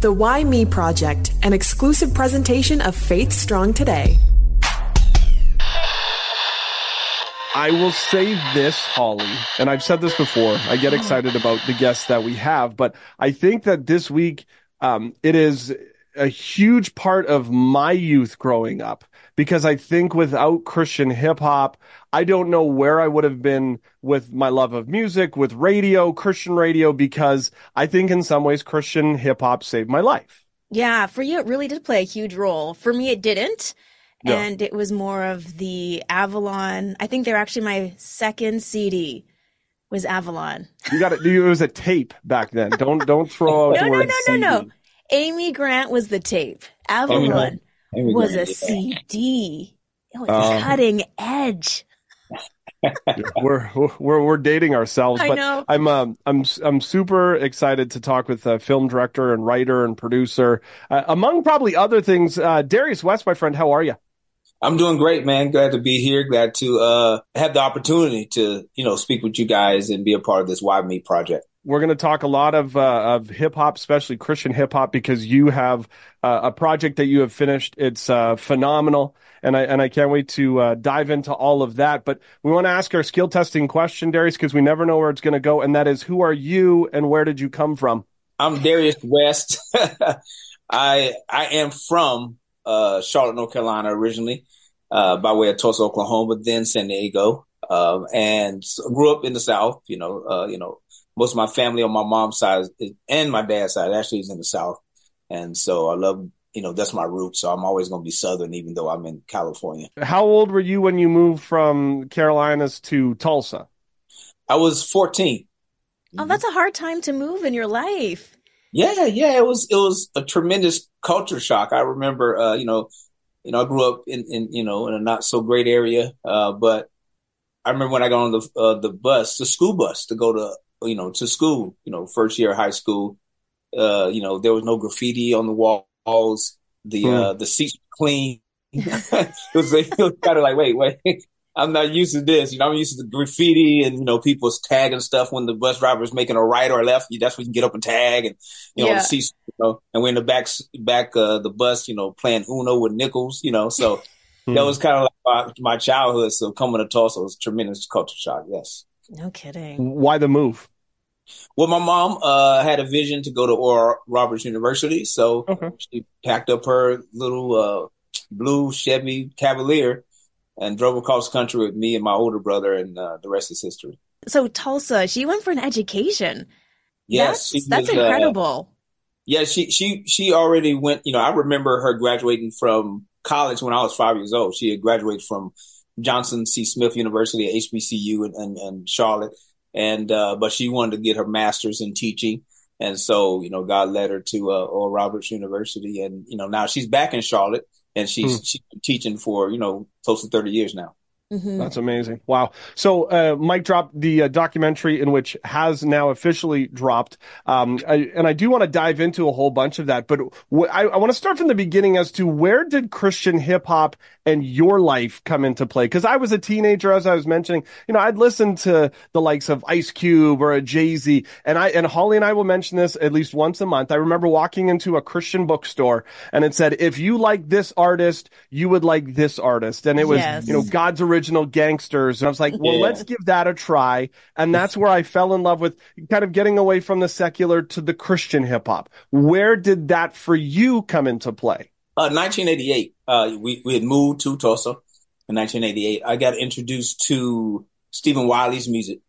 The Why Me Project, an exclusive presentation of Faith Strong Today. I will say this, Holly, and I've said this before. I get excited about the guests that we have, but I think that this week um, it is a huge part of my youth growing up because I think without Christian hip hop, I don't know where I would have been with my love of music, with radio, Christian radio, because I think in some ways Christian hip hop saved my life. Yeah, for you, it really did play a huge role. For me, it didn't. Yeah. And it was more of the Avalon. I think they're actually my second CD was Avalon. You got it. It was a tape back then. Don't don't throw out No, the no, word no, no, no. CD. Amy Grant was the tape. Avalon Amy was Grant, a. CD. It was Um, cutting edge. we're we're we're dating ourselves, but. I'm um I'm I'm super excited to talk with a film director and writer and producer, uh, among probably other things. Uh, Darius West, my friend, how are you? I'm doing great, man. Glad to be here. Glad to uh, have the opportunity to, you know, speak with you guys and be a part of this Why Me project. We're going to talk a lot of uh, of hip hop, especially Christian hip hop, because you have uh, a project that you have finished. It's uh, phenomenal, and I and I can't wait to uh, dive into all of that. But we want to ask our skill testing question, Darius, because we never know where it's going to go, and that is, who are you and where did you come from? I'm Darius West. I I am from uh, Charlotte, North Carolina, originally uh, by way of Tulsa, Oklahoma, then San Diego, um, and grew up in the South. You know, you know, most of my family on my mom's side is, and my dad's side actually is in the South, and so I love. You know, that's my root. So I'm always going to be Southern, even though I'm in California. How old were you when you moved from Carolinas to Tulsa? I was 14. Oh, that's a hard time to move in your life. Yeah, yeah, it was it was a tremendous culture shock. I remember, uh, you know, you know, I grew up in, in you know in a not so great area, uh, but I remember when I got on the uh, the bus, the school bus, to go to you know to school, you know, first year of high school. Uh, you know, there was no graffiti on the walls. The uh, the seats were clean. it was, it was kind of like, wait, wait. I'm not used to this. You know, I'm used to the graffiti and, you know, people's tagging stuff when the bus driver is making a right or a left. That's when you can get up and tag and, you know, Yeah. the seats, you know, and we're in the back, back, uh, the bus, you know, playing Uno with nickels, you know, so that was kind of like my, my childhood. So coming to Tulsa was a tremendous culture shock. Yes. No kidding. Why the move? Well, my mom, uh, had a vision to go to Oral Roberts University. So Okay. she packed up her little, uh, blue Chevy Cavalier and drove across country with me and my older brother and, uh, the rest is history. So Tulsa, she went for an education. Yes, she that's, that's was, uh, incredible. Yeah, she she she already went. You know, I remember her graduating from college when I was five years old. She had graduated from Johnson C. Smith University at HBCU in, in, in Charlotte, and uh, but she wanted to get her master's in teaching, and so you know, God led her to uh, Oral Roberts University, and you know, now she's back in Charlotte, and she's Hmm. she's teaching for you know close to thirty years now. Mhm. That's amazing. Wow. So, uh, Mic Drop the uh, documentary in which has now officially dropped. Um, I, and I do want to dive into a whole bunch of that, but wh- I, I want to start from the beginning as to where did Christian hip hop and your life come into play? Cause I was a teenager, as I was mentioning, you know, I'd listen to the likes of Ice Cube or a Jay-Z and I, and Holly and I will mention this at least once a month. I remember walking into a Christian bookstore and it said, if you like this artist, you would like this artist. And it was, Yes. you know, God's original gangsters. And I was like, well, Yeah. let's give that a try. And that's where I fell in love with kind of getting away from the secular to the Christian hip hop. Where did that for you come into play? Uh, 1988, uh, we, we had moved to Tulsa in 1988. I got introduced to Stephen Wiley's music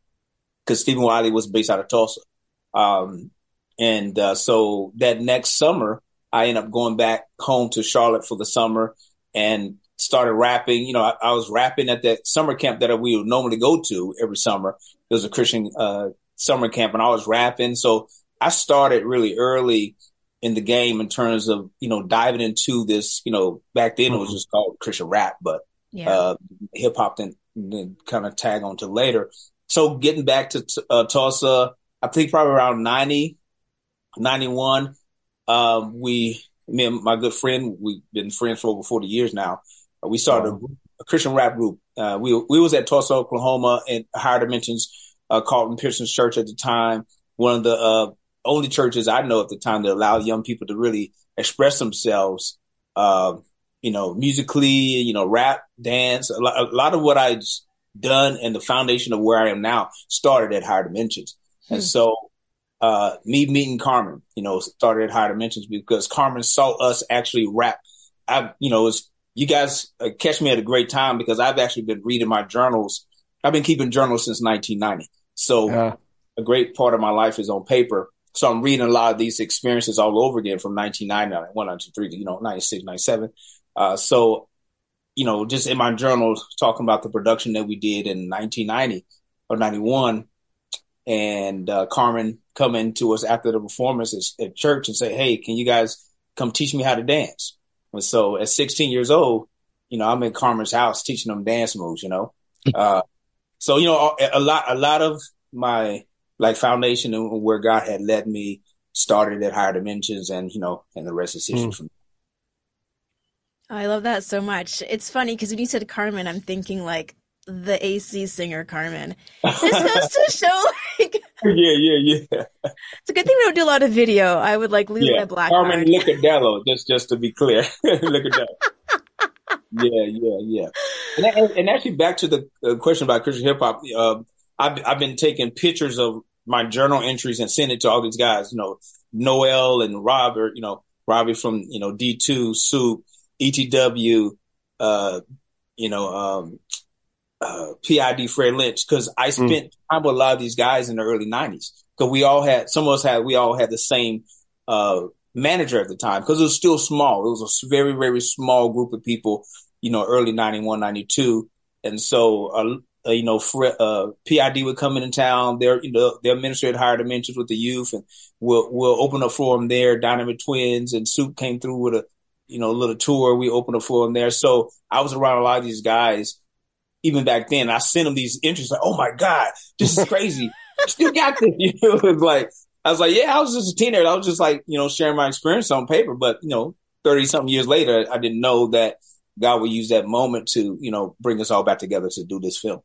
because Stephen Wiley was based out of Tulsa. Um, and, uh, so that next summer, I ended up going back home to Charlotte for the summer and started rapping. You know, I, I was rapping at that summer camp that we would normally go to every summer. It was a Christian, uh, summer camp and I was rapping. So I started really early in the game in terms of you know diving into this you know back then it was just called christian rap but Yeah. uh hip hop then, then kind of tag on to later so getting back to t- uh, tulsa i think probably around 90 91 um we me and my good friend we've been friends for over 40 years now uh, we started a, group- a christian rap group uh we we was at tulsa oklahoma in higher dimensions uh carlton pearson's church at the time one of the uh only churches I know at the time that allowed young people to really express themselves, uh, you know, musically, you know, rap, dance. A lot, a lot of what I done and the foundation of where I am now started at Higher Dimensions. Hmm. And so, uh, me meeting Carmen, you know, started at Higher Dimensions because Carmen saw us actually rap. I, you know, was you guys uh, catch me at a great time because I've actually been reading my journals. I've been keeping journals since 1990. So yeah. a great part of my life is on paper. So I'm reading a lot of these experiences all over again from 1990, 193, you know, 96, 97. Uh, so you know, just in my journal talking about the production that we did in 1990 or 91 and uh, Carmen coming to us after the performance at, at, church and say, Hey, can you guys come teach me how to dance? And so at 16 years old, you know, I'm in Carmen's house teaching them dance moves, you know? Uh, so, you know, a, a lot, a lot of my like foundation and where God had led me started at higher dimensions and, you know, and the rest is history mm. from I love that so much. It's funny because when you said Carmen, I'm thinking like the AC singer Carmen. This goes to show like Yeah, yeah, yeah. It's a good thing we don't do a lot of video. I would like lose yeah. my black Carmen Licciardello, just just to be clear. Licciardello. yeah, yeah, yeah. And, and, and, actually back to the uh, question about Christian hip hop, uh, I've I've been taking pictures of my journal entries and sending it to all these guys, you know, Noel and Robert, you know, Robbie from, you know, D2, Soup, ETW, uh, you know, um, uh, PID Fred Lynch, because I hmm. spent mm. time with a lot of these guys in the early '90s. Because we all had, some of us had, we all had the same uh, manager at the time. Because it was still small. It was a very, very small group of people. You know, early '91, '92, and so uh, uh, you know, Fred, uh, PID would come into town. They're, you know, their administrator higher dimensions with the youth and we'll, we'll open up for them there. Dynamic Twins and Soup came through with a you know, a little tour. We opened up for them there. So I was around a lot of these guys even back then. I sent him these entries like, oh my God, this is crazy. Still got this. You know, like, I was like, yeah, I was just a teenager. I was just like, you know, sharing my experience on paper. But, you know, 30 something years later, I didn't know that God would use that moment to, you know, bring us all back together to do this film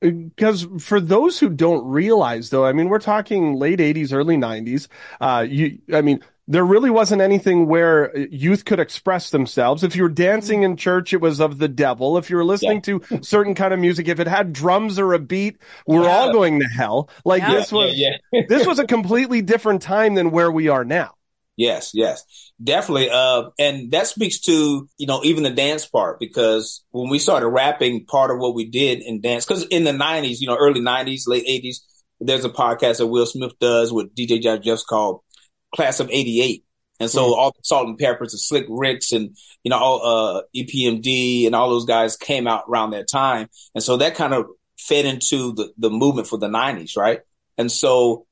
because for those who don't realize though i mean we're talking late 80s early 90s uh you i mean there really wasn't anything where youth could express themselves. If you were dancing in church, it was of the devil. If you were listening yeah. to certain kind of music, if it had drums or a beat, we're yeah. all going to hell. Like yeah. this was, this was a completely different time than where we are now. Yes, yes, definitely. Uh, and that speaks to, you know, even the dance part, because when we started rapping, part of what we did in dance, because in the nineties, you know, early nineties, late eighties, there's a podcast that Will Smith does with DJ Jazzy Jeffs called class of 88. And so mm. all the Salt-N-Pepas and Slick Ricks and, you know, all, uh, EPMD and all those guys came out around that time. And so that kind of fed into the, the movement for the nineties, right? And so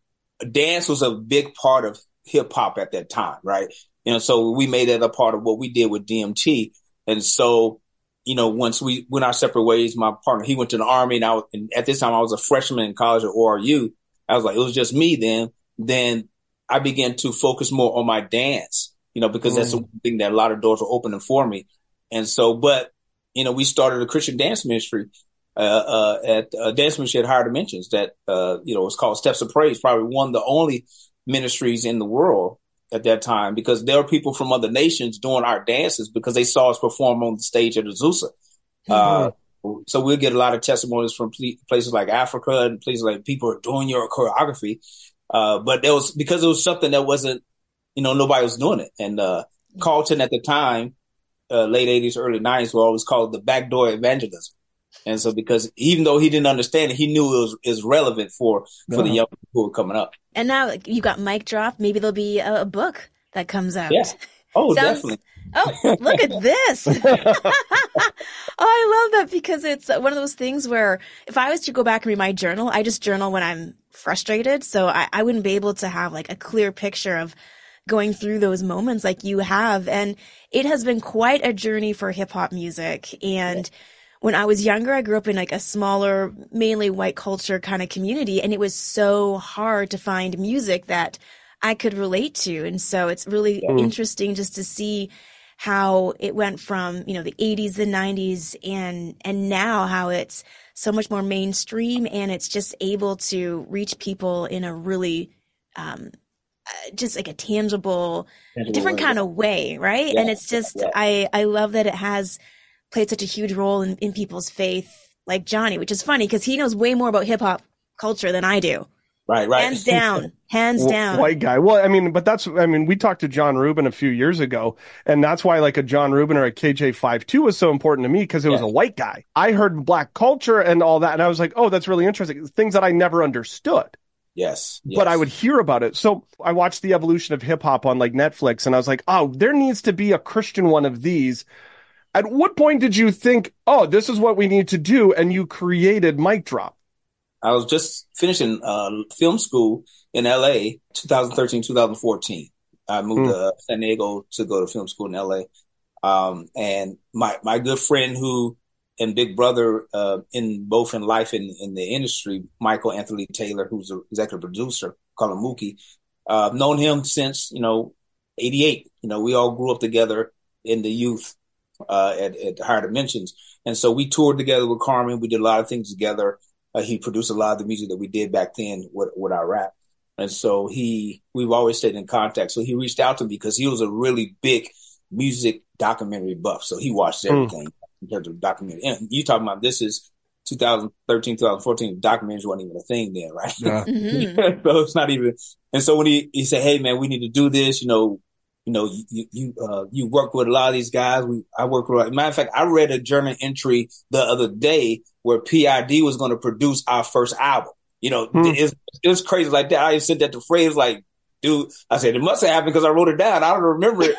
dance was a big part of hip hop at that time, right? You know, so we made it a part of what we did with DMT. And so, you know, once we went our separate ways, my partner, he went to the army and I was, and at this time I was a freshman in college at ORU. I was like, it was just me then. Then I began to focus more on my dance, you know, because mm. that's one thing that a lot of doors were opening for me. And so, but, you know, we started a Christian dance ministry, uh, uh, at uh, dance ministry at higher dimensions that, uh, you know, was called Steps of Praise, probably one of the only ministries in the world at that time because there were people from other nations doing our dances because they saw us perform on the stage at Azusa. Mm-hmm. Uh, so we'll get a lot of testimonies from places like Africa and places like people are doing your choreography. Uh, but there was because it was something that wasn't, you know, nobody was doing it. And uh, Carlton at the time, uh, late '80s, early '90s, were always called the backdoor evangelism. And so, because even though he didn't understand it, he knew it was is relevant for for uh-huh. the young people who were coming up. And now you got Mic Drop. Maybe there'll be a, a book that comes out. Yeah. Oh, Sounds, definitely. Oh, look at this. oh, I love that because it's one of those things where if I was to go back and read my journal, I just journal when I'm frustrated. So I, I wouldn't be able to have like a clear picture of going through those moments like you have. And it has been quite a journey for hip hop music. And when I was younger, I grew up in like a smaller, mainly white culture kind of community. And it was so hard to find music that I could relate to. And so it's really mm. interesting just to see how it went from, you know, the 80s, the 90s and and now how it's so much more mainstream and it's just able to reach people in a really um, uh, just like a tangible, Tangible different way, kind of way, right? Yeah, and it's just yeah. I I love that it has played such a huge role in, in people's faith, like Johnny, which is funny because he knows way more about hip hop culture than I do. Right, right. Hands down, hands Wh- down. White guy. Well, I mean, but that's, I mean, we talked to John Reuben a few years ago, and that's why like a John Reuben or a KJ52 was so important to me because it was Yeah. a white guy. I heard black culture and all that, and I was like, oh, that's really interesting. Things that I never understood. yes, yes. but I would hear about it. So I watched the evolution of hip hop on like Netflix and I was like, oh, there needs to be a Christian one of these. At what point did you think, oh, this is what we need to do? And you created Mic Drop. I was just finishing uh, film school in LA, 2013, 2014. I moved Hmm. to uh, San Diego to go to film school in LA. Um, and my, my good friend who and big brother, uh, in both in life and in the industry, Michael Anthony Taylor, who's the executive producer, call him Mookie. Uh, I've known him since, you know, 88. You know, we all grew up together in the youth, uh, at, at Higher Dimensions. And so we toured together with Carmen. We did a lot of things together. Uh, he produced a lot of the music that we did back then with, with our rap. And so he, we've always stayed in contact. So he reached out to me because he was a really big music documentary buff. So he watched Hmm. everything in terms of documentary. And you talking about this is 2013, 2014, documentaries weren't even a thing then, right? Mhm. so it's not even. And so when he, he said, Hey man, we need to do this, you know, you know, you, you, uh, you work with a lot of these guys. We, I work with, matter of fact, I read a journal entry the other day where PID was going to produce our first album. You know, Hmm. it's, it's crazy like that. I said that to phrase like, dude, I said, it must have happened because I wrote it down. I don't remember it,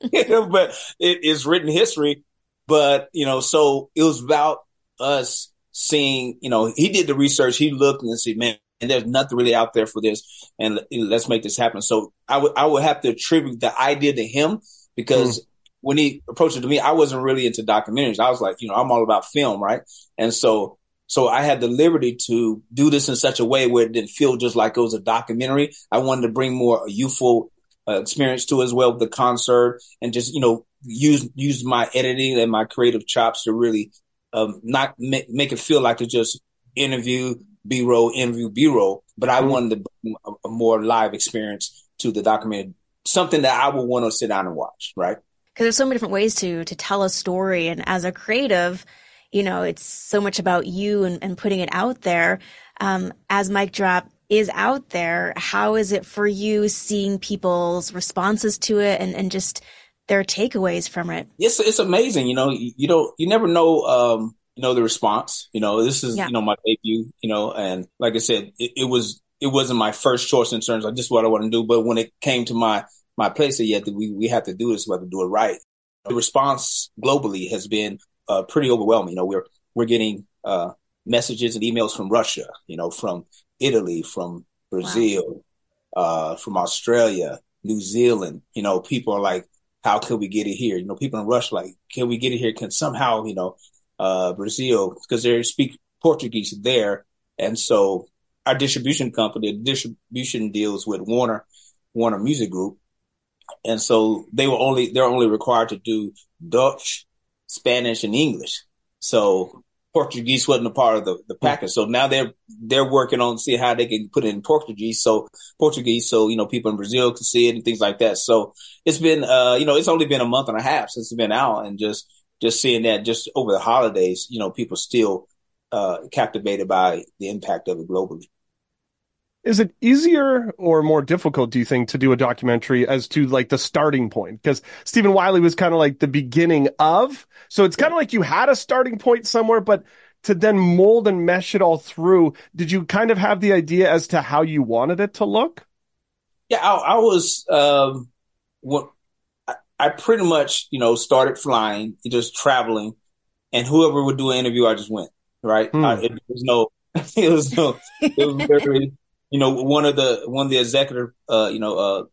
but it is written history. But, you know, so it was about us seeing, you know, he did the research. He looked and said, man, and there's nothing really out there for this. And let's make this happen. So I would, I would have to attribute the idea to him because when he approached it to me, I wasn't really into documentaries. I was like, you know, I'm all about film. Right. And so, so I had the liberty to do this in such a way where it didn't feel just like it was a documentary. I wanted to bring more a youthful uh, experience to as well the concert and just, you know, use, use my editing and my creative chops to really, um, not make, make it feel like it's just interview, B-roll, interview, B-roll, but I Mhm. wanted to bring a, a more live experience to the documentary, something that I would want to sit down and watch, right? because there's so many different ways to to tell a story and as a creative you know it's so much about you and, and putting it out there um, as mic drop is out there how is it for you seeing people's responses to it and, and just their takeaways from it It's, it's amazing. You know, you, you don't, you never know, um, you know, the response, you know, this is, Yeah. you know, my debut, you know, and like I said, it, it was, it wasn't my first choice in terms of just what I want to do. But when it came to my, my place, yeah, we, we have to do this. We have to do it right. The response globally has been, uh, pretty overwhelming. You know, we're, we're getting, uh, messages and emails from Russia, you know, from Italy, from Brazil, uh, from Australia, New Zealand, you know, people are like, how can we get it here? You know, people in Russia, like, can we get it here? Can somehow, you know, uh, Brazil, because they speak Portuguese there. And so our distribution company, distribution deals with Warner, Warner Music Group. And so they were only, they're only required to do Dutch, Spanish and English. So Portuguese wasn't a part of the, the package. So now they're, they're working on see how they can put it in Portuguese. So Portuguese. So, you know, people in Brazil can see it and things like that. So it's been, uh, you know, it's only been a month and a half since it's been out and just, just seeing that just over the holidays, you know, people still, uh, captivated by the impact of it globally. Is it easier or more difficult, do you think, to do a documentary as to like the starting point? Because Stephen Wiley was kind of like the beginning of. So it's kind of like you had a starting point somewhere, but to then mold and mesh it all through, did you kind of have the idea as to how you wanted it to look? Yeah, I, I was, um, what I, pretty much, you know, started flying, just traveling, and whoever would do an interview, I just went. Right? Hmm. I, it was no, it was no, it was very, you know, one of the one of the executive, uh, you know, uh,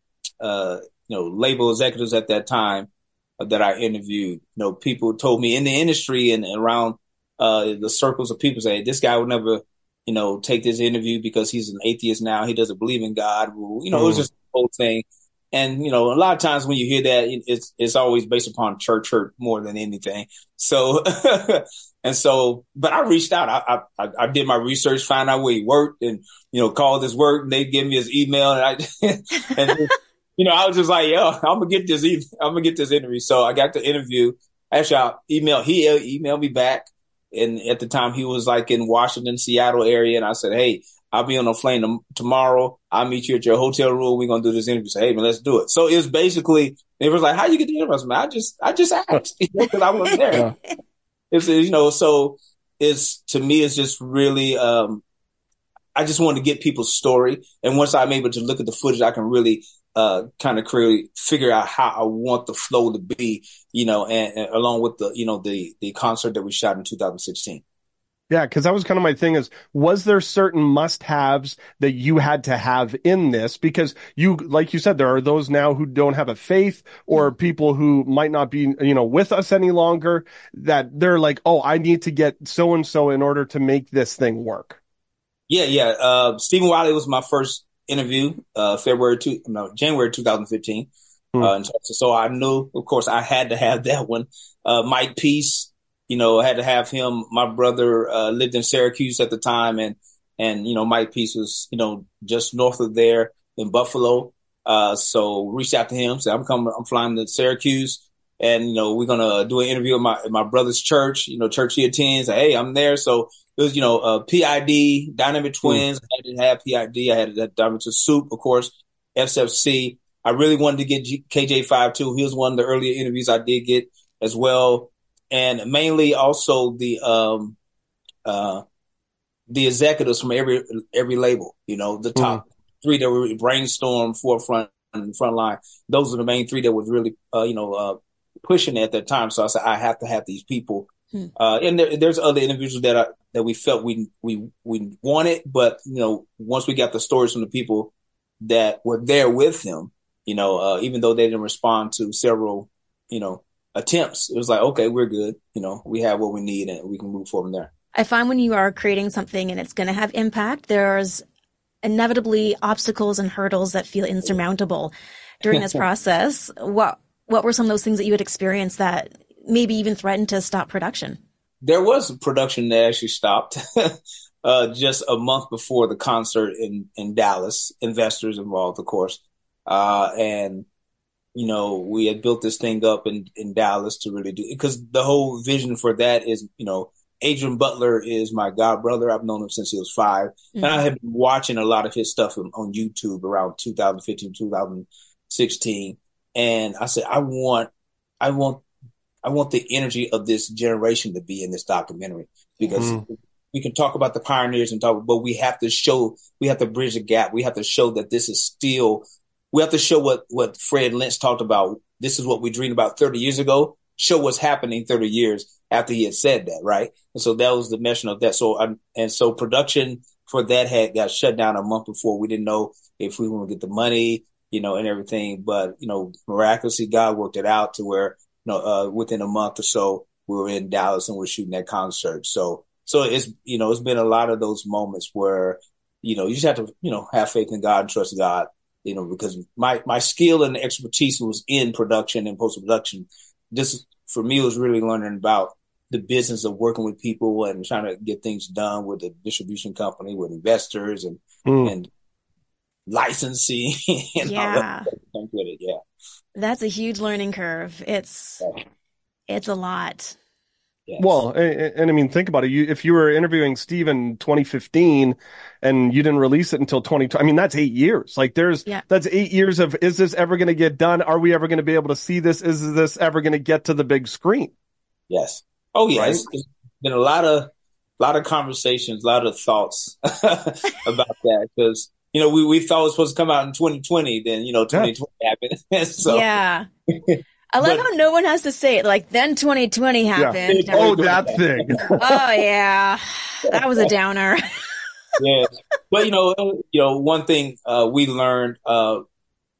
uh, you know, label executives at that time that I interviewed, you know, people told me in the industry and around uh, the circles of people say this guy would never, you know, take this interview because he's an atheist now. He doesn't believe in God. You know, it was Mm. just the whole thing. And you know, a lot of times when you hear that, it's it's always based upon church hurt more than anything. So, and so, but I reached out. I, I I did my research, find out where he worked, and you know, called his work. And they give me his email, and I and you know, I was just like, yo, I'm gonna get this. I'm gonna get this interview. So I got the interview. Actually, I emailed. He emailed me back, and at the time he was like in Washington, Seattle area, and I said, hey, I'll be on a plane tomorrow. I'll meet you at your hotel room. We're gonna do this interview. Say, hey man, let's do it. So it was basically it was like, how you get the interview? I, I just I just asked because I wasn't there. it's you know, so it's to me it's just really um I just wanted to get people's story. And once I'm able to look at the footage, I can really uh, kind of create, figure out how I want the flow to be, you know, and, and along with the, you know, the, the concert that we shot in 2016. Yeah, because that was kind of my thing is was there certain must haves that you had to have in this? Because you, like you said, there are those now who don't have a faith or people who might not be, you know, with us any longer that they're like, oh, I need to get so and so in order to make this thing work. Yeah, yeah. Uh, Stephen Wiley was my first interview, uh, February two, no, January 2015. Hmm. Uh, so I knew, of course, I had to have that one. Uh, Mike Peace, you know, I had to have him. My brother uh, lived in Syracuse at the time, and and you know, Mike Peace was you know just north of there in Buffalo. Uh, so reached out to him, said I'm coming, I'm flying to Syracuse, and you know, we're gonna do an interview at my at my brother's church. You know, church he attends. Hey, I'm there. So it was you know, uh, PID, Dynamic hmm. Twins. Mm. I to have PID. I had that Dynamic Soup, of course, FFC. I really wanted to get G- KJ52. He was one of the earlier interviews I did get as well and mainly also the um uh the executives from every every label. You know, the top mm three that were brainstorm, forefront, and frontline. Those are the main three that was really uh, you know uh, pushing at that time. So I said I have to have these people. mm Uh, and there, there's other individuals that are, that we felt we we we wanted, but you know, once we got the stories from the people that were there with him, you know, uh, even though they didn't respond to several, you know, attempts, it was like, okay, we're good. You know, we have what we need and we can move forward from there. I find when you are creating something and it's going to have impact, there's inevitably obstacles and hurdles that feel insurmountable during this process. What what were some of those things that you had experienced that maybe even threatened to stop production? There was production that actually stopped uh, just a month before the concert in in Dallas. Investors involved, of course, uh, and you know, we had built this thing up in, in Dallas to really do because the whole vision for that is, you know, Adrian Butler is my god brother. I've known him since he was 5 mm-hmm. and I have been watching a lot of his stuff on, on YouTube around 2015, 2016. And I said, I want, I want, I want the energy of this generation to be in this documentary because mm-hmm. we can talk about the pioneers and talk, but we have to show, we have to bridge the gap. We have to show that this is still we have to show what, what Fred Lynch talked about. This is what we dreamed about 30 years ago. Show what's happening 30 years after he had said that, right? And so that was the mission of that. So, um, and so production for that had got shut down a month before. We didn't know if we were going to get the money, you know, and everything. But, you know, miraculously, God worked it out to where, you know, uh, within a month or so, we were in Dallas and we're shooting that concert. So, so it's, you know, it's been a lot of those moments where, you know, you just have to, you know, have faith in God and trust God you know, because my, my skill and expertise was in production and post production. This for me was really learning about the business of working with people and trying to get things done with the distribution company, with investors and, mm. and licensing and yeah. all that. Yeah. That's a huge learning curve. It's, yeah. it's a lot. Yes. Well, and, and, I mean, think about it. You, if you were interviewing Steve in 2015 and you didn't release it until 2020, I mean, that's eight years. Like there's, yeah. that's eight years of, is this ever going to get done? Are we ever going to be able to see this? Is this ever going to get to the big screen? Yes. Oh, yes. Right? Been a lot of, lot of conversations, a lot of thoughts about that because, you know, we, we thought it was supposed to come out in 2020, then, you know, 2020 yeah. happened. so, yeah. I love but, how no one has to say it. Like then 2020 happened. Yeah. Oh, that thing. oh yeah, that was a downer. yeah, but you know, you know, one thing uh, we learned uh,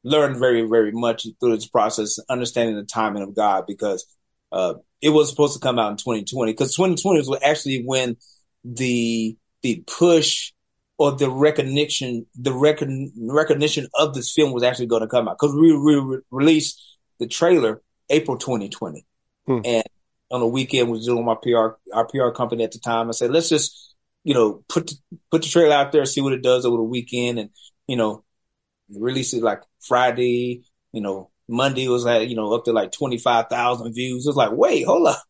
learned very, very much through this process, understanding the timing of God, because uh, it was supposed to come out in 2020. Because 2020 was actually when the the push or the recognition, the recon, recognition of this film was actually going to come out because we, we re- released the trailer April 2020, hmm. and on the weekend was doing my PR our PR company at the time. I said, let's just you know put the, put the trailer out there, see what it does over the weekend, and you know release it like Friday. You know Monday was like you know up to like twenty five thousand views. It was like, wait, hold up,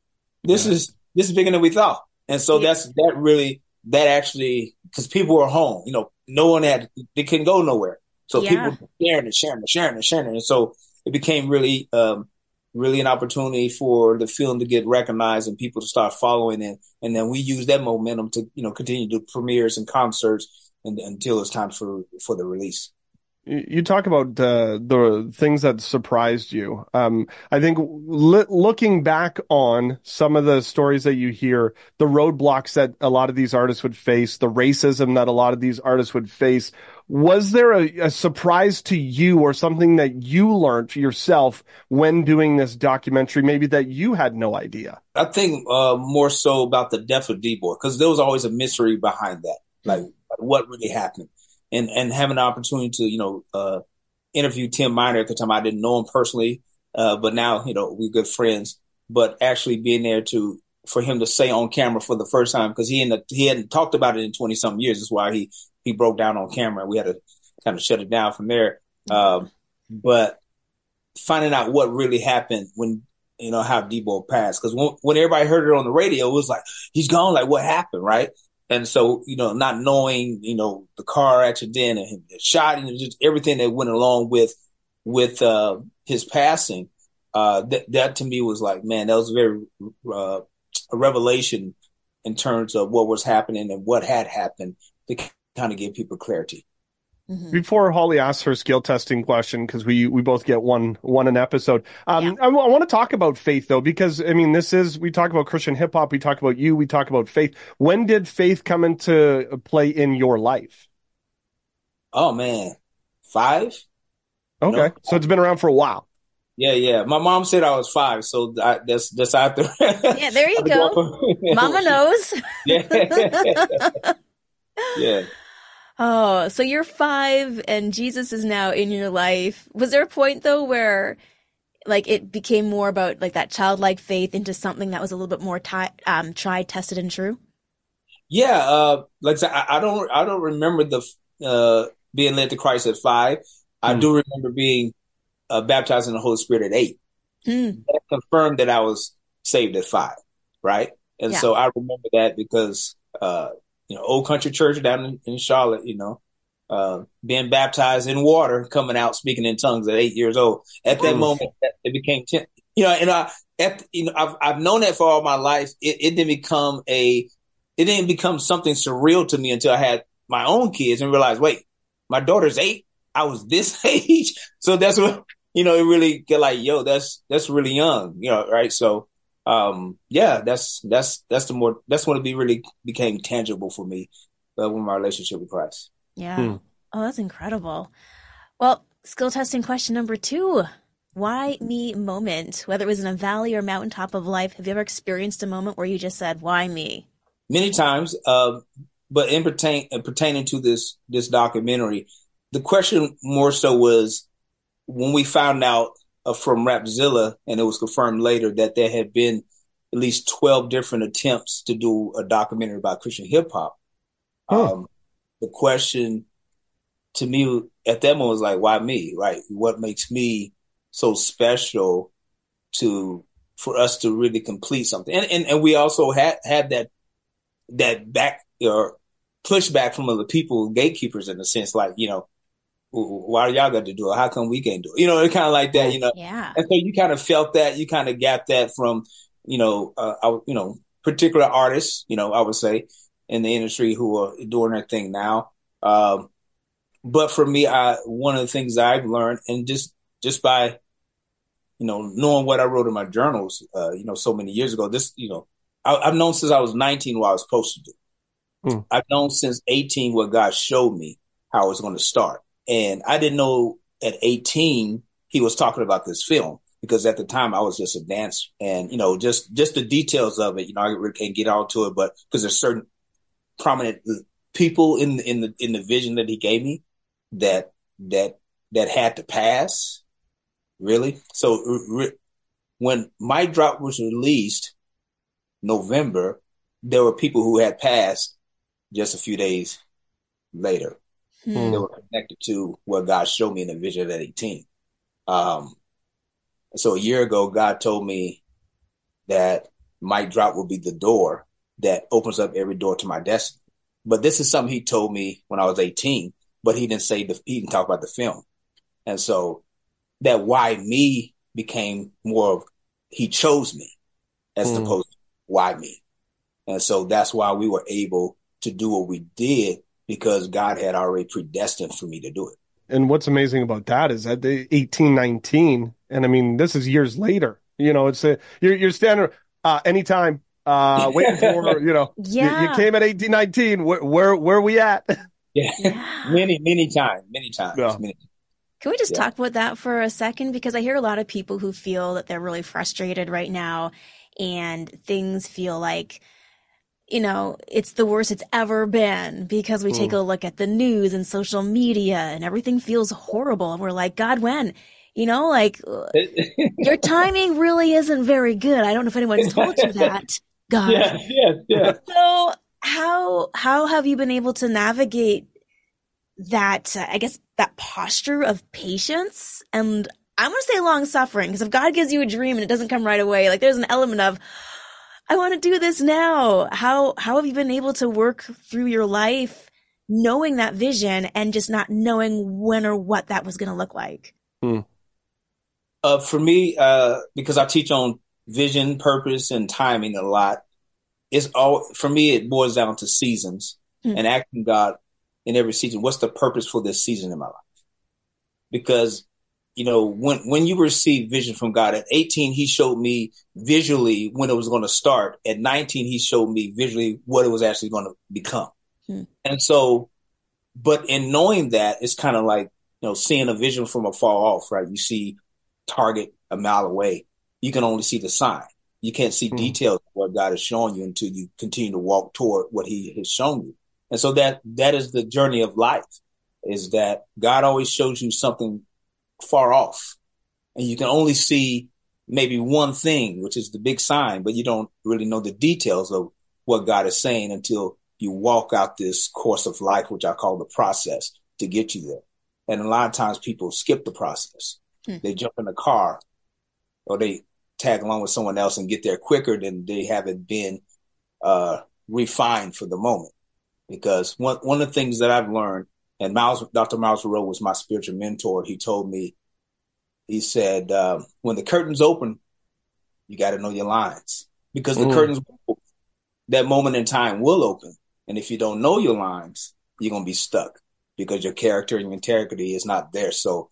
this yeah. is this is bigger than we thought. And so yeah. that's that really that actually because people were home. You know, no one had they couldn't go nowhere. So yeah. people were sharing and sharing and sharing and sharing. And so it became really um, really an opportunity for the film to get recognized and people to start following it. And then we use that momentum to, you know, continue to premieres and concerts and, until it's time for, for the release. You talk about uh, the things that surprised you. Um, I think li- looking back on some of the stories that you hear, the roadblocks that a lot of these artists would face, the racism that a lot of these artists would face, was there a, a, surprise to you or something that you learned yourself when doing this documentary, maybe that you had no idea? I think uh, more so about the death of D-Boy, because there was always a mystery behind that, like what really happened. And, and having the opportunity to, you know, uh, interview Tim Miner at the time. I didn't know him personally, uh, but now, you know, we're good friends. But actually being there to for him to say on camera for the first time because he hadn't he hadn't talked about it in twenty something years. That's why he he broke down on camera. We had to kind of shut it down from there. Um, but finding out what really happened when you know how D-Boy passed, because when, when everybody heard it on the radio, it was like he's gone. Like what happened, right? And so you know, not knowing you know the car accident and him shot and just everything that went along with with uh, his passing. Uh, that that to me was like, man, that was very uh, a revelation in terms of what was happening and what had happened to kind of give people clarity. Mm-hmm. Before Holly asks her skill testing question, because we we both get one one an episode. Um, yeah. I, I want to talk about faith though, because I mean, this is we talk about Christian hip hop, we talk about you, we talk about faith. When did faith come into play in your life? Oh man, five. Okay, so it's been around for a while. Yeah, yeah. My mom said I was five, so I, that's that's out there. yeah, there you go. Mama knows. yeah. yeah. Oh, so you're five, and Jesus is now in your life. Was there a point though where, like, it became more about like that childlike faith into something that was a little bit more t- um, tried, tested, and true? Yeah, uh, like I, I don't, I don't remember the uh, being led to Christ at five. I hmm. do remember being uh, baptized in the Holy Spirit at eight. Mm. That confirmed that I was saved at five, right? And yeah. so I remember that because, uh, you know, Old Country Church down in, in Charlotte, you know, uh, being baptized in water, coming out speaking in tongues at eight years old. At that moment, it became ten. You know, and I, at, you know, I've I've known that for all my life. It, it didn't become a, it didn't become something surreal to me until I had my own kids and realized, wait, my daughter's eight. I was this age, so that's what you know, it really get like, yo, that's that's really young, you know, right? So um yeah, that's that's that's the more that's when it be really became tangible for me uh, with my relationship with Christ. Yeah. Hmm. Oh, that's incredible. Well, skill testing question number two. Why me moment? Whether it was in a valley or mountaintop of life, have you ever experienced a moment where you just said, "Why me"? Many times, uh, but in pertain uh, pertaining to this this documentary, the question more so was when we found out from Rapzilla, and it was confirmed later that there had been at least 12 different attempts to do a documentary about Christian hip hop. Um, the question to me at that moment was like, why me? Right? What makes me so special to for us to really complete something? And and, and we also had had that that back or pushback from other people, gatekeepers in a sense, like you know, why y'all got to do it? How come we can't do it? You know, it's kind of like that, you know. Yeah. And so you kind of felt that, you kind of got that from, you know, uh, you know, particular artists, you know, I would say in the industry who are doing their thing now. Um, but for me, I one of the things I've learned, and just just by, you know, knowing what I wrote in my journals, uh, you know, so many years ago, this, you know, I, have known since I was 19 what I was supposed to do. Mm. I've known since 18 what God showed me how I was going to start. And I didn't know at 18 he was talking about this film because at the time I was just a dancer and, you know, just, just the details of it, you know, I can't get onto it, but because there's certain prominent people in in the in the vision that he gave me that that that had to pass. Really, so re- when Mic Drop was released, November, there were people who had passed just a few days later. Hmm. They were connected to what God showed me in the vision at 18. Um, so a year ago, God told me that Mic Drop will be the door that opens up every door to my destiny. But this is something he told me when I was 18, but he didn't say the, he didn't talk about the film. And so that why me became more of he chose me as Hmm. opposed to why me. And so that's why we were able to do what we did because God had already predestined for me to do it. And what's amazing about that is that the eighteen nineteen, and I mean this is years later. You know, it's a you're you're standing uh, anytime uh, waiting for you know. you- You, came at eighteen nineteen. Where where where we at? Yeah. Yeah. many, many times, many times. Yeah. Many, Can we just Yeah. talk about that for a second? Because I hear a lot of people who feel that they're really frustrated right now and things feel like, you know, it's the worst it's ever been because we take a look at the news and social media and everything feels horrible. And we're like, God, when? You know, like your timing really isn't very good. I don't know if anyone's told you that, God. yeah, yeah, yeah. So how how have you been able to navigate that uh, I guess that posture of patience and I'm going to say long suffering because if God gives you a dream and it doesn't come right away like there's an element of I want to do this now. How how have you been able to work through your life knowing that vision and just not knowing when or what that was going to look like? Uh, for me, uh, because I teach on vision, purpose, and timing a lot, it's all for me. It boils down to seasons Hmm. and asking God in every season, what's the purpose for this season in my life? Because you know, when when you receive vision from God at 18, He showed me visually when it was going to start. At 19, He showed me visually what it was actually going to become. Hmm. And so, but in knowing that, it's kind of like you know, seeing a vision from afar off, right? You see target a mile away. You can only see the sign. You can't see Hmm. details of what God is showing you until you continue to walk toward what He has shown you. And so that that is the journey of life. Is that God always shows you something far off, and you can only see maybe one thing, which is the big sign, but you don't really know the details of what God is saying until you walk out this course of life, which I call the process, to get you there. And a lot of times people skip the process. Hmm. They jump in the car or they tag along with someone else and get there quicker than they haven't been uh, refined for the moment. Because one one of the things that I've learned, and Myles, Dr. Myles Munroe was my spiritual mentor. He told me, he said, um, when the curtains open, you got to know your lines because the Mm. curtains, that moment in time will open. And if you don't know your lines, you're going to be stuck because your character and your integrity is not there. So,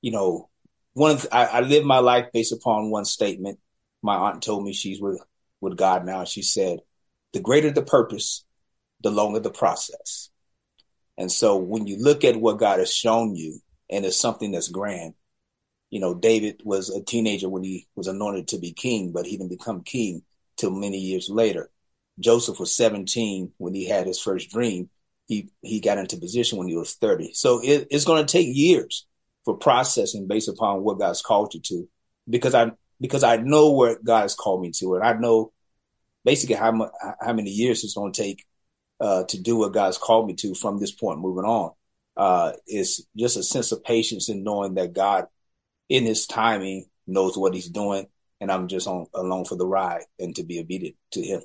you know, one of the, I, I live my life based upon one statement. My aunt told me she's with, with God now. She said, the greater the purpose, the longer the process. And so when you look at what God has shown you and it's something that's grand, you know, David was a teenager when he was anointed to be king, but he didn't become king till many years later. Joseph was 17 when he had his first dream. He, he got into position when he was 30. So it, it's going to take years for processing based upon what God's called you to, because I, because I know where God has called me to, and I know basically how how many years it's going to take uh, to do what God's called me to from this point moving on. Uh, is just a sense of patience in knowing that God, in His timing, knows what He's doing, and I'm just on along for the ride and to be obedient to Him.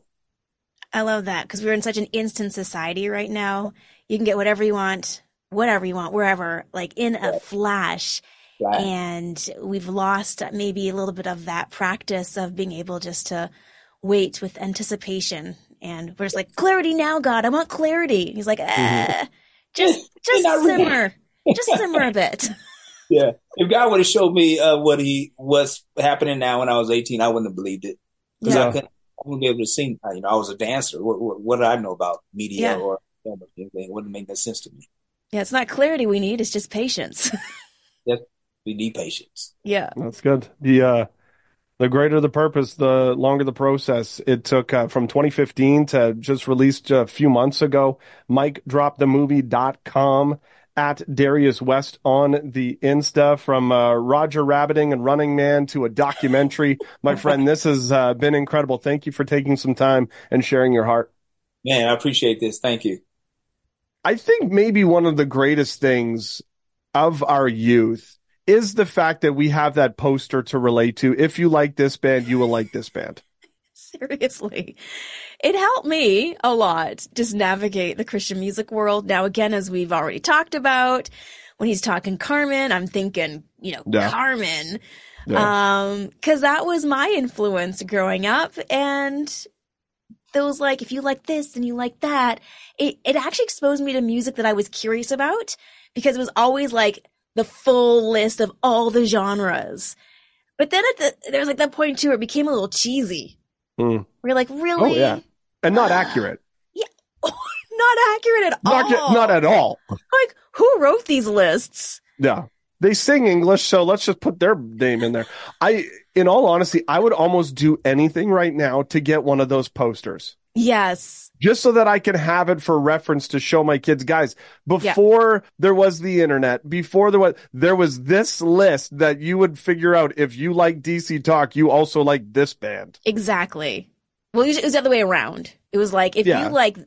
I love that because we're in such an instant society right now. You can get whatever you want, whatever you want, wherever, like in a flash. Right. And we've lost maybe a little bit of that practice of being able just to wait with anticipation. And we're just like, clarity now, God. I want clarity. He's like, eh, just, just not really- simmer, just simmer a bit. Yeah. If God would have showed me uh, what He was happening now when I was 18, I wouldn't have believed it because Yeah. I couldn't. I wouldn't be able to sing. uh, You know, I was a dancer. What, what, what did I know about media Yeah. or film or anything? It wouldn't make that sense to me. Yeah, it's not clarity we need. It's just patience. We need patience. yeah. That's good. The uh The greater the purpose, the longer the process. It took uh, from 2015 to just released a few months ago. MicDropTheMovie.com at Darius West on the Insta from uh, Roger Rabbiting and Running Man to a documentary. My friend, this has uh, been incredible. Thank you for taking some time and sharing your heart. Man, I appreciate this. Thank you. I think maybe one of the greatest things of our youth is the fact that we have that poster to relate to. If you like this band, you will like this band. Seriously. It helped me a lot just navigate the Christian music world. Now, again, as we've already talked about, when he's talking Carmen, I'm thinking, you know, yeah. Carmen. Yeah. Um, cause that was my influence growing up. And those like, if you like this and you like that, it, it actually exposed me to music that I was curious about because it was always like the full list of all the genres. But then at the, there was like that point too where it became a little cheesy. Mm. We're like, really? Oh, yeah. And not uh, accurate. Yeah. not accurate at not, all. Not at all. Like, who wrote these lists? Yeah. They sing English, so let's just put their name in there. I, in all honesty, I would almost do anything right now to get one of those posters. Yes. Just so that I can have it for reference to show my kids, guys, before yeah. there was the internet, before there was, there was this list that you would figure out if you like DC Talk, you also like this band. Exactly. Well, it was the other way around. It was like, if yeah. you like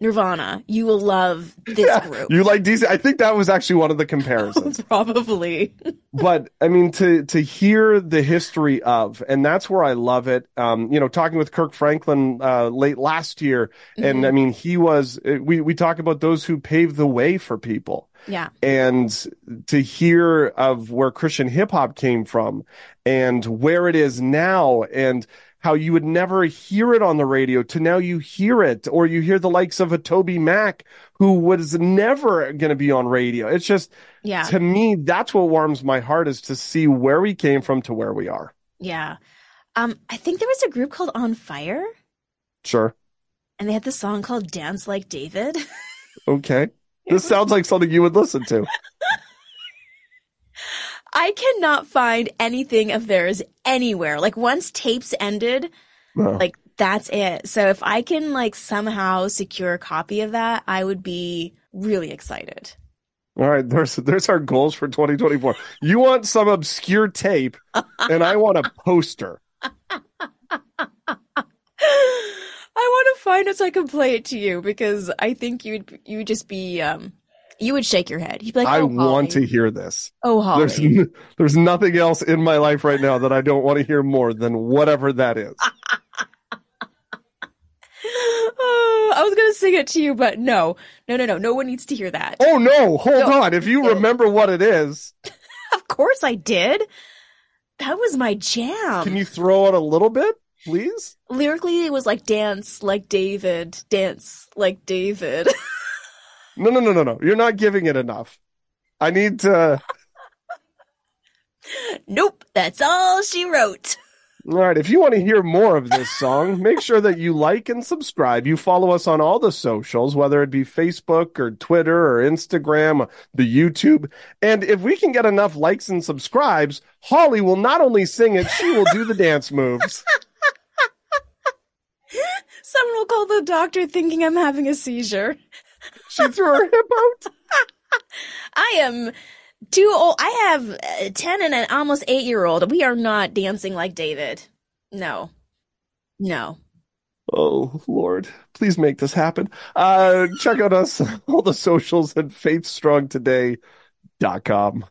Nirvana, you will love this yeah, group. You like DC. I think that was actually one of the comparisons. Probably. but I mean, to to hear the history of, and that's where I love it. Um, you know, talking with Kirk Franklin uh, late last year, and mm-hmm. I mean, he was. Uh, we we talk about those who paved the way for people. Yeah. And to hear of where Christian hip hop came from, and where it is now, and how you would never hear it on the radio to now you hear it or you hear the likes of a TobyMac who was never going to be on radio. It's just, yeah. to me, that's what warms my heart is to see where we came from to where we are. Yeah. Um, I think there was a group called On Fire. Sure. And they had this song called Dance Like David. okay. This sounds like something you would listen to. I cannot find anything of theirs anywhere. Like once tapes ended, no. like that's it. So if I can like somehow secure a copy of that, I would be really excited. All right, there's there's our goals for 2024. You want some obscure tape, and I want a poster. I want to find it so I can play it to you because I think you'd you would just be um you would shake your head. You'd be like, oh, I want to hear this. Oh, Holly. There's, there's nothing else in my life right now that I don't want to hear more than whatever that is. oh, I was going to sing it to you, but no, no, no, no. No one needs to hear that. Oh, no. Hold no. on. If you no. remember what it is. of course I did. That was my jam. Can you throw out a little bit? Please? Lyrically, it was like dance like David, dance like David. No, no, no, no, no. You're not giving it enough. I need to. nope, that's all she wrote. All right, if you want to hear more of this song, make sure that you like and subscribe. You follow us on all the socials, whether it be Facebook or Twitter or Instagram, the YouTube. And if we can get enough likes and subscribes, Holly will not only sing it, she will do the dance moves. Someone will call the doctor thinking I'm having a seizure she threw her hip out. I am too old. I have a 10 and an almost 8 year old. We are not dancing like David. No. No. Oh, Lord. Please make this happen. Uh, check out us, all the socials at faithstrongtoday.com.